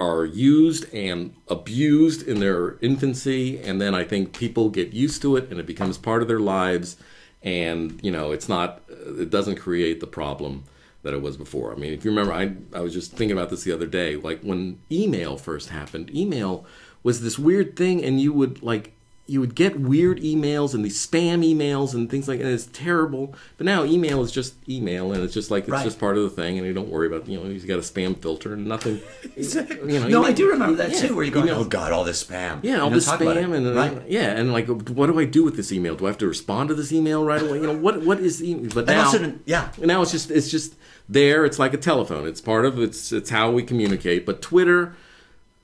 are used and abused in their infancy, and then I think people get used to it, and it becomes part of their lives, and you know, it's not, it doesn't create the problem that it was before. I mean, if you remember, I I was just thinking about this the other day. Like when email first happened, email was this weird thing, and you would like you would get weird emails and these spam emails and things like that. It's terrible. But now email is just email, and it's just like it's Right. just part of the thing, and you don't worry about you know you've got a spam filter and nothing. You know, no, email- I do remember that yeah, too, where you go, oh God, all this spam. yeah, all this spam and right. yeah, and like, what do I do with this email? Do I have to respond to this email right away? You know, what what is email? But now, also, yeah. now it's just it's just there. It's like a telephone. It's part of it's it's how we communicate. But Twitter,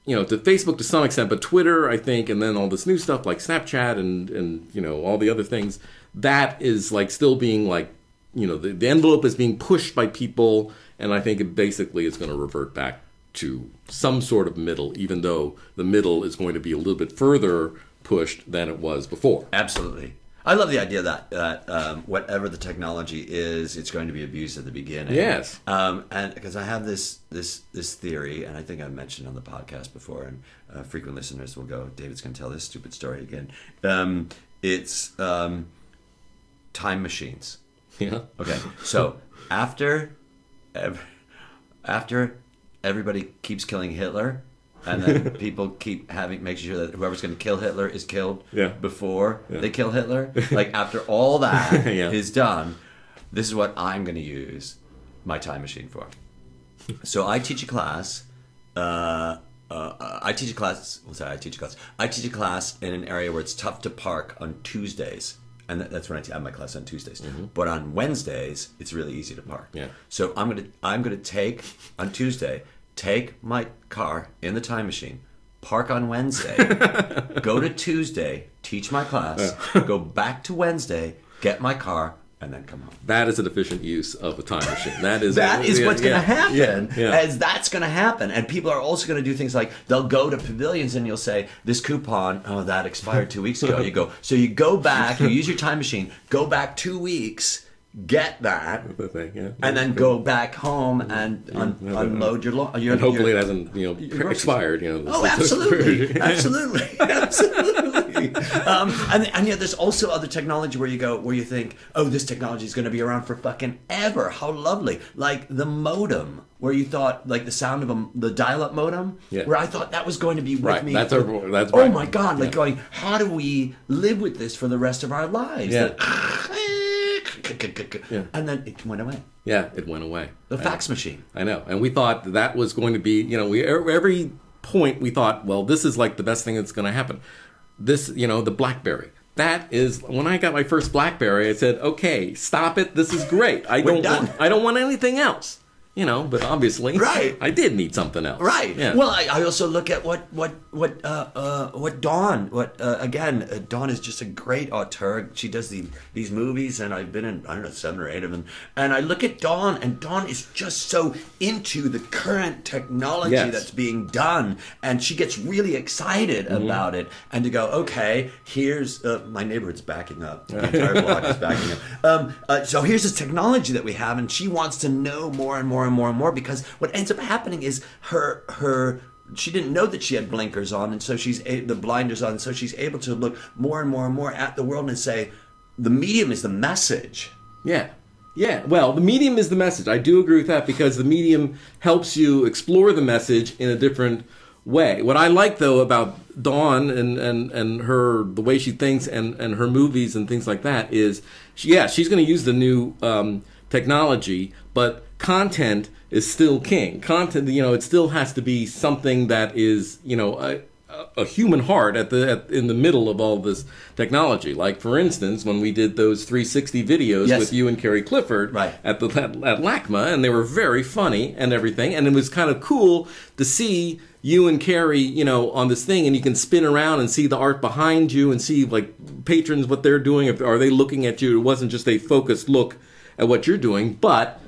you know, to Facebook to some extent, but Twitter, I think, and then all this new stuff like Snapchat and and you know all the other things, that is like still being like, you know, the, the envelope is being pushed by people, and I think it basically is going to revert back to some sort of middle, even though the middle is going to be a little bit further pushed than it was before. Absolutely. I love the idea that that um, whatever the technology is, it's going to be abused at the beginning. Yes. Um, and because I have this this this theory, and I think I've mentioned on the podcast before, and uh, frequent listeners will go, "David's going to tell this stupid story again." Um, it's um, time machines. Yeah. Okay, so after ev- after everybody keeps killing Hitler, and then people keep having making sure that whoever's going to kill Hitler is killed Yeah. before they kill Hitler. Like after all that is Yeah. done, this is what I'm going to use my time machine for. So I teach a class. Uh, uh, I teach a class. Well, sorry, I teach a class. I teach a class in an area where it's tough to park on Tuesdays, and that, that's when I have my class on Tuesdays. But on Wednesdays, it's really easy to park. Mm-hmm. Yeah. So I'm gonna I'm gonna take on Tuesday take my car in the time machine, park on Wednesday, go to Tuesday, teach my class, go back to Wednesday, get my car, and then come home. That is an efficient use of a time machine. That is That is yeah, what's going to yeah, happen. Yeah, yeah. As that's going to happen, and people are also going to do things like they'll go to pavilions and you'll say this coupon, oh, that expired two weeks ago. You go, so you go back, you use your time machine, go back two weeks, get that, thing, yeah. and then go back home and un- yeah, unload your lo- your. and hopefully your, it hasn't you know expired. You know. Oh, absolutely, absolutely, absolutely. Um, and and yet, there's also other technology where you go, where you think, oh, this technology is going to be around for fucking ever. How lovely! Like the modem, where you thought, like the sound of a, the dial-up modem, Yeah. where I thought that was going to be with Right, me. that's for- a- that's oh right. my god! Like going, how do we live with this for the rest of our lives? Yeah. That- Yeah. And then it went away. Yeah, it went away. The I fax know. machine. I know, and we thought that was going to be, you know, we er, every point we thought, well, this is like the best thing that's going to happen. This, you know, the BlackBerry. that is when I got my first BlackBerry. I said, "Okay, stop it. This is great. I don't want. I don't want anything else." You know, but obviously, Right. I did need something else. Right. Yeah. Well, I, I also look at what what what uh, uh, what Dawn. What uh, again? Uh, Dawn is just a great auteur. She does the these movies, and I've been in I don't know seven or eight of them. And I look at Dawn, and Dawn is just so into the current technology Yes. that's being done, and she gets really excited Mm-hmm. about it. And to go, okay, here's uh, my neighborhood's backing up. The entire block is backing up. Um, uh, so here's this technology that we have, and she wants to know more and more and more and more because what ends up happening is her her she didn't know that she had blinkers on, and so she's a, the blinders on, so she's able to look more and more and more at the world and say, the medium is the message. Yeah. Yeah. Well, the medium is the message. I do agree with that because the medium helps you explore the message in a different way. What I like though about Dawn and, and, and her the way she thinks and, and her movies and things like that is she, yeah, she's gonna use the new um, technology, but content is still king. Content you know, it still has to be something that is, you know, a, a human heart at the at, in the middle of all this technology. Like for instance, when we did those 360 videos Yes. with you and Carrie Clifford Right. at the at, at LACMA, and they were very funny and everything, and it was kind of cool to see you and Carrie, you know, on this thing, and you can spin around and see the art behind you and see like patrons what they're doing. If are they looking at you? It wasn't just a focused look at what you're doing, but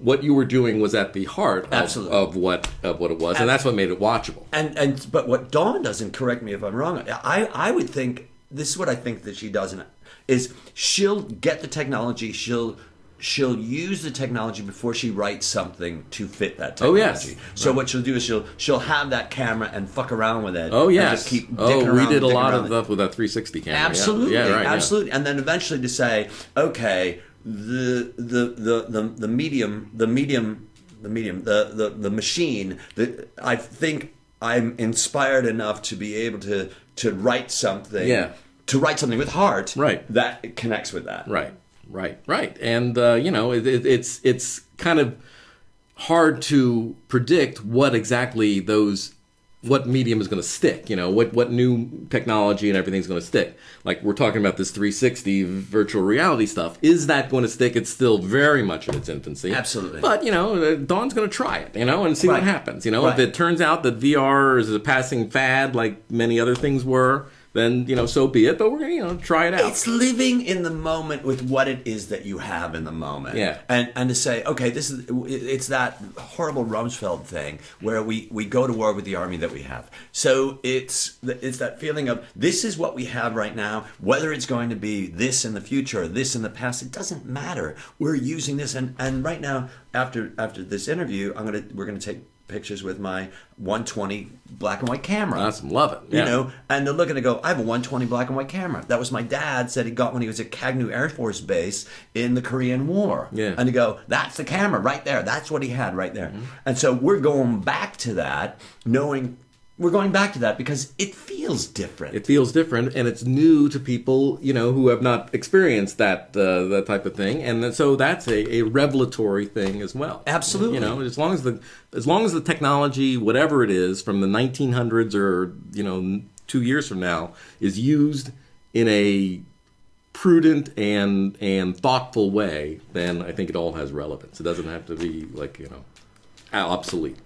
what you were doing was at the heart of, of what of what it was, and that's what made it watchable. And and but what Dawn doesn't correct me if I'm wrong. I I would think this is what I think that she doesn't is she'll get the technology. She'll she'll use the technology before she writes something to fit that technology. Oh, yes. So what she'll do is she'll she'll have that camera and fuck around with it. Oh and yes. just keep oh, we did a lot of stuff with that 360 camera. Absolutely, Yeah, right. yeah. absolutely. And then eventually to say, okay, the the the the, the medium, the medium, the medium, the the, the machine. That I think I'm inspired enough to be able to to write something. Yeah. To write something with heart. Right. That connects with that. Right, right, right. And uh, you know, it, it, it's it's kind of hard to predict what exactly those what medium is going to stick. You know, what what new technology and everything's going to stick. Like we're talking about this 360 virtual reality stuff. Is that going to stick? It's still very much in its infancy. Absolutely. But you know, uh, Dawn's going to try it. You know, and see what happens. You know, Right. if it turns out that VR is a passing fad, like many other things were. Then you know, so be it. But we're gonna you know try it out. It's living in the moment with what it is that you have in the moment. Yeah. And and to say, okay, this is it's that horrible Rumsfeld thing where we we go to war with the army that we have. So it's it's that feeling of this is what we have right now. Whether it's going to be this in the future or this in the past, it doesn't matter. We're using this, and and right now after after this interview, I'm gonna we're gonna take pictures with my 120 black and white camera. Awesome, love it. You know, and they're looking to go, I have a 120 black and white camera. That was my dad said he got when he was at Kagnu Air Force Base in the Korean War. Yeah. And to go, that's the camera right there. That's what he had right there. Mm-hmm. And so we're going back to that, knowing we're going back to that because it feels different. it feels different and it's new to people you know who have not experienced that uh, that type of thing and so that's a, a revelatory thing as well Absolutely. you know as long as the as long as the technology whatever it is from the 1900s or you know two years from now is used in a prudent and and thoughtful way then i think it all has relevance it doesn't have to be like you know obsolete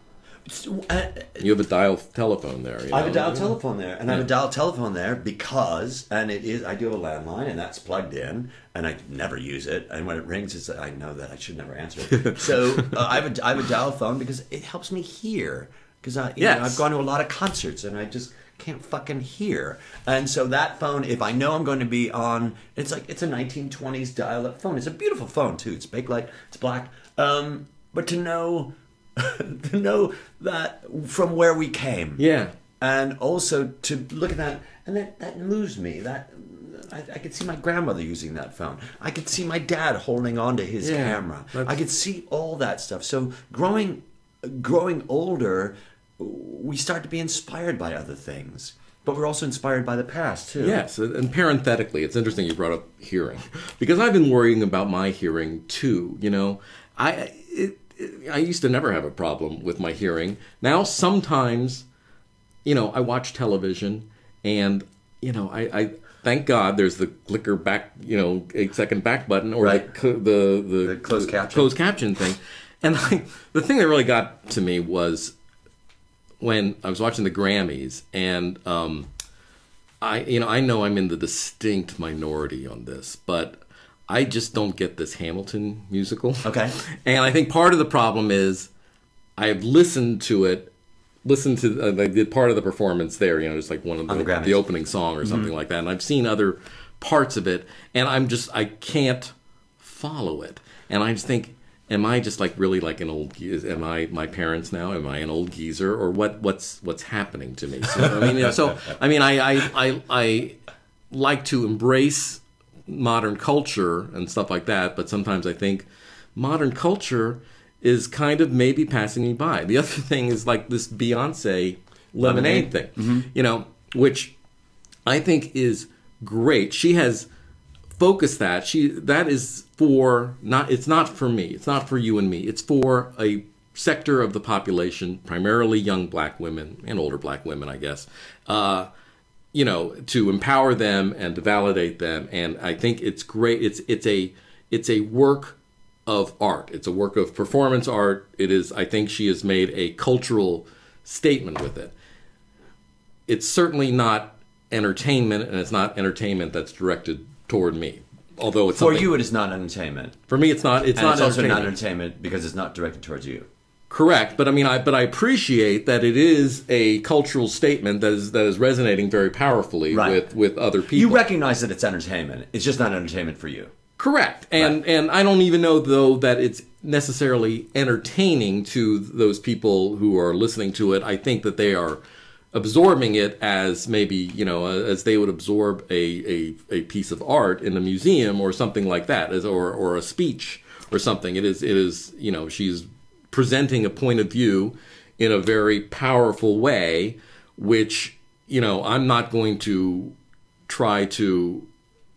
Uh, you have a dial telephone there you I have a know? dial telephone there, and I have a dial telephone there because, and it is, I do have a landline, and that's plugged in, and I never use it. And when it rings, it's I know that I should never answer it. so uh, I have a I have a dial phone because it helps me hear. Because I, you know, Yes. I've gone to a lot of concerts, and I just can't fucking hear. And so that phone, if I know I'm going to be on, it's like it's a 1920s dial-up phone. It's a beautiful phone too. It's bakelite. It's black. Um, but to know. to know that from where we came. Yeah. And also to look at that and that that moves me that I, I could see my grandmother using that phone. I could see my dad holding on to his Yeah, camera. That's- i could see all that stuff. So growing growing older we start to be inspired by other things. But we're also inspired by the past too. Yes, and parenthetically, it's interesting you brought up hearing. Because I've been worrying about my hearing too. You know, I it, I used to never have a problem with my hearing. Now sometimes, you know, I watch television and you know I I, thank God there's the clicker back, you know, eight second back button or Right. the, the the The closed caption. closed caption thing. And like the thing that really got to me was when I was watching the Grammys and um, I you know I know I'm in the distinct minority on this, but I just don't get this Hamilton musical. Okay. And I think part of the problem is I've listened to it, listened to uh, did part of the performance there, you know, just like one of the, the the opening song or something like that. And I've seen other parts of it, and I'm just I can't follow it. And I just think, am I just like really like an old? Am I my parents now? Am I an old geezer or what? What's what's happening to me? So I mean, you know, so I mean, I I I, I like to embrace modern culture and stuff like that, but sometimes I think modern culture is kind of maybe passing me by. The other thing is like this Beyonce lemonade, thing, you know, which I think is great. She has focused that. She that is for not it's not for me. It's not for you and me. It's for a sector of the population, primarily young black women and older black women, I guess. Uh, you know, to empower them and to validate them. And I think it's great. It's it's a it's a work of art. It's a work of performance art. It is. I think she has made a cultural statement with it. It's certainly not entertainment, and it's not entertainment that's directed toward me. Although it's For you, it is not entertainment. for me, it's not. It's And not it's also not entertainment because it's not directed towards you. Correct, but I mean, I but I appreciate that it is a cultural statement that is that is resonating very powerfully Right. with with other people. You recognize that it's entertainment. It's just not entertainment for you. Correct, and Right. and I don't even know though that it's necessarily entertaining to those people who are listening to it. I think that they are absorbing it as maybe you know as they would absorb a a, a piece of art in a museum or something like that, as or or a speech or something. It is it is you know she's presenting a point of view in a very powerful way, which you know I'm not going to try to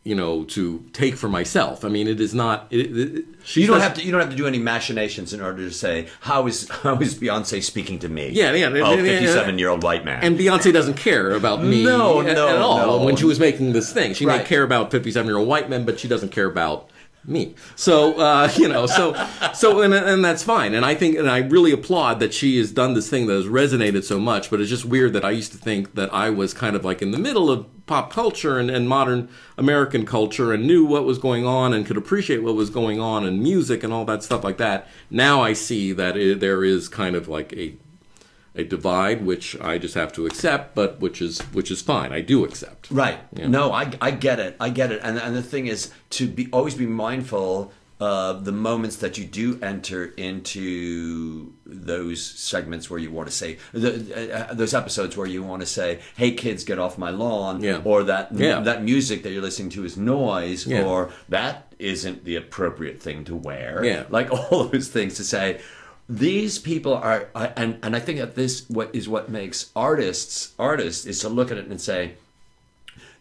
you know to take for myself. I mean, it is not. It, it, You don't have to. You don't have to do any machinations in order to say how is how is Beyonce speaking to me? Yeah, yeah, Oh, yeah, yeah, 57 year old white man. And Beyonce doesn't care about me No, at, no, at all no. when she was making this thing. She may care about fifty-seven-year-old white men, but she doesn't care about me. So uh, you know, so so and, and that's fine. And I think and I really applaud that she has done this thing that has resonated so much. But it's just weird that I used to think that I was kind of like in the middle of pop culture and, and modern American culture and knew what was going on and could appreciate what was going on in music and all that stuff like that. Now I see that it, there is kind of like a a divide which I just have to accept, but which is which is fine. I do accept. Right. No, I, I get it. I get it. And and the thing is to be always be mindful of the moments that you do enter into those segments where you want to say the, uh, those episodes where you want to say, "Hey kids, get off my lawn," Yeah. or that Yeah. that music that you're listening to is noise, Yeah. or that isn't the appropriate thing to wear. Yeah. Like all those things to say. These people are, and and I think that this what is what makes artists artists is to look at it and say,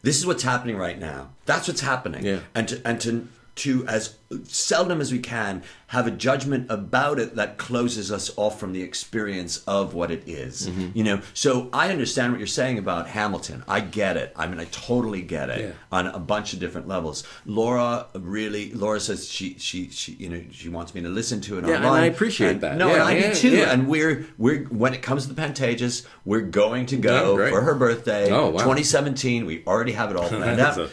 this is what's happening right now. That's what's happening. Yeah. And to and to to as seldom as we can have a judgment about it that closes us off from the experience of what it is. Mm-hmm. You know. So I understand what you're saying about Hamilton. I get it. I mean, I totally get it Yeah. on a bunch of different levels. Laura really. Laura says she she she you know she wants me to listen to it Yeah, and online. I appreciate And- that. No, Yeah, and I yeah, do too. And we're we're when it comes to the Pantages, we're going to go for her birthday. Oh, wow. 2017. We already have it all planned out. a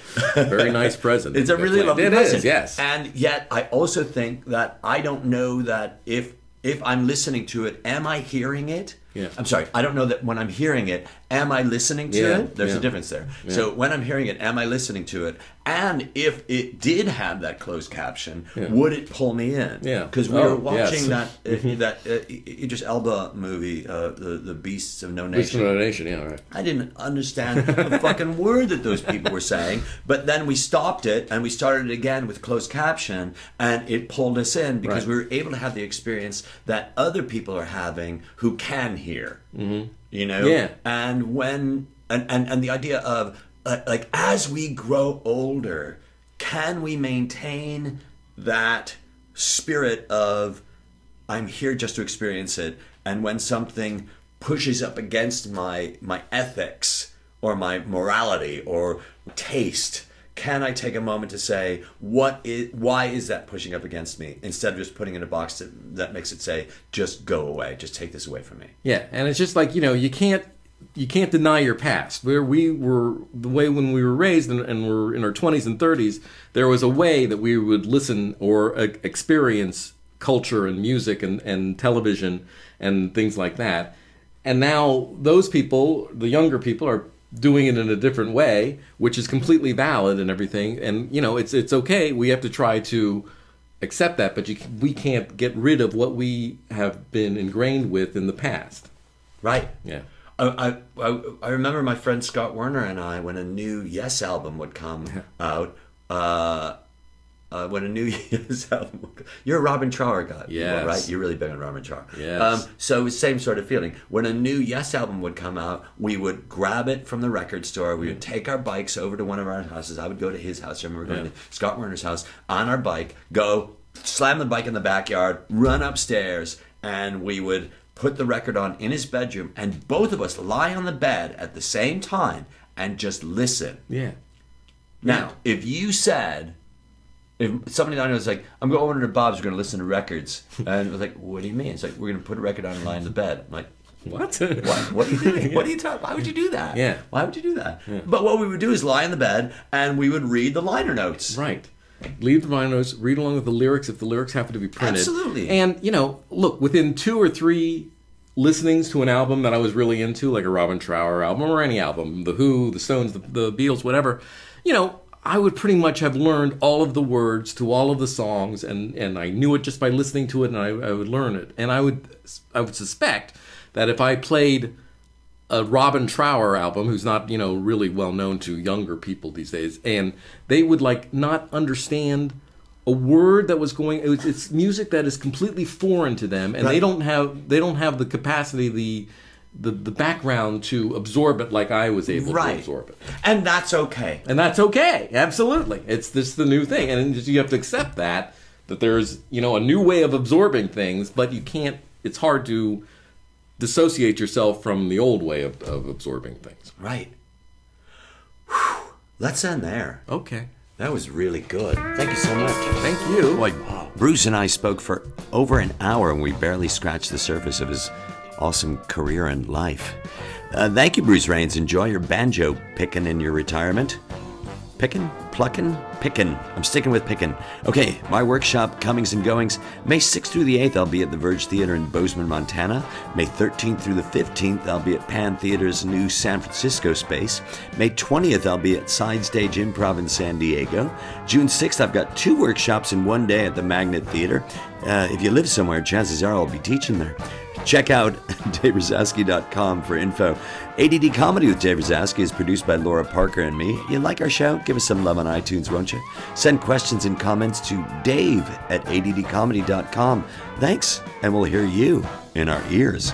very nice present. It's a really It lovely is, present. yes. And yet, I also think that I don't know that if if I'm listening to it, am I hearing it? Yeah. I'm sorry. I don't know that when I'm hearing it, am I listening to Yeah, it? There's yeah. a difference there. So when I'm hearing it, am I listening to it? And if it did have that closed caption, would it pull me in? Yeah. Because we Oh, were watching yes. that uh, that uh, Idris Elba movie, uh, the the Beasts of No Beast of Nation. No Nation, yeah, right. I didn't understand a fucking word that those people were saying. But then we stopped it and we started it again with closed caption, and it pulled us in because Right. we were able to have the experience that other people are having who can hear. Mm-hmm. You know, Yeah. And when and and, and the idea of uh, like as we grow older, can we maintain that spirit of I'm here just to experience it. And when something pushes up against my my ethics or my morality or taste, can I take a moment to say what is why is that pushing up against me instead of just putting in a box that, that makes it say just go away, just take this away from me. Yeah, and it's just like you know you can't you can't deny your past. Where we were the way when we were raised and, and we're in our twenties and thirties, there was a way that we would listen or uh, experience culture and music and, and television and things like that. And now those people, the younger people, are doing it in a different way, which is completely valid and everything. And you know, it's it's okay. We have to try to accept that, but you, we can't get rid of what we have been ingrained with in the past. Right. Yeah. I, I, I remember my friend Scott Werner and I, when a new Yes album would come out, uh, uh, when a new Yes album, you're a Robin Trower guy, Yes. right? You're really big on Robin Trower. Yes. Um, so same sort of feeling. When a new Yes album would come out, we would grab it from the record store. We would take our bikes over to one of our houses. I would go to his house. I remember going Yeah. to Scott Werner's house on our bike, go slam the bike in the backyard, run upstairs, and we would put the record on in his bedroom, and both of us lie on the bed at the same time and just listen. Yeah. Now, if you said, if somebody I know was like, I'm going over to Bob's, we're going to listen to records, and I was like, what do you mean? It's like, we're going to put a record on and lie in the bed. I'm like, What? what? What are you doing? What are you talking? Why would you do that? Yeah. Why would you do that? But what we would do is lie in the bed and we would read the liner notes. Right. Leave the liner notes. read along with the lyrics if the lyrics happen to be printed. Absolutely. And, you know, look, within two or three listenings to an album that I was really into, like a Robin Trower album or any album, The Who, The Stones, The, the Beatles, whatever, you know, I would pretty much have learned all of the words to all of the songs, and, and I knew it just by listening to it, and I, I would learn it. And I would I would suspect that if I played a Robin Trower album, who's not you know really well known to younger people these days, and they would like not understand a word that was going. It was, it's music that is completely foreign to them, and they don't have they don't have the capacity the the the background to absorb it like I was able to absorb it. And that's okay. And that's okay. Absolutely. It's just the new thing. And you have to accept that, that there's, you know, a new way of absorbing things, but you can't, it's hard to dissociate yourself from the old way of, of absorbing things. Right. Whew. Let's end there. Okay. That was really good. Thank you so much. Thank you. Boy, Bruce and I spoke for over an hour and we barely scratched the surface of his awesome career and life. Uh, thank you, Bruce Rains. Enjoy your banjo picking in your retirement. Picking? Plucking? Picking. I'm sticking with picking. Okay, my workshop, comings and goings. May 6th through the 8th, I'll be at the Verge Theater in Bozeman, Montana. May 13th through the 15th, I'll be at Pan Theater's new San Francisco space. May 20th, I'll be at Side Stage Improv in San Diego. June 6th, I've got two workshops in one day at the Magnet Theater. Uh, if you live somewhere, chances are I'll be teaching there. Check out daverazowsky.com for info. ADD Comedy with Dave Razowsky is produced by Laura Parker and me. You like our show? Give us some love on iTunes, won't you? Send questions and comments to dave at addcomedy.com. Thanks, and we'll hear you in our ears.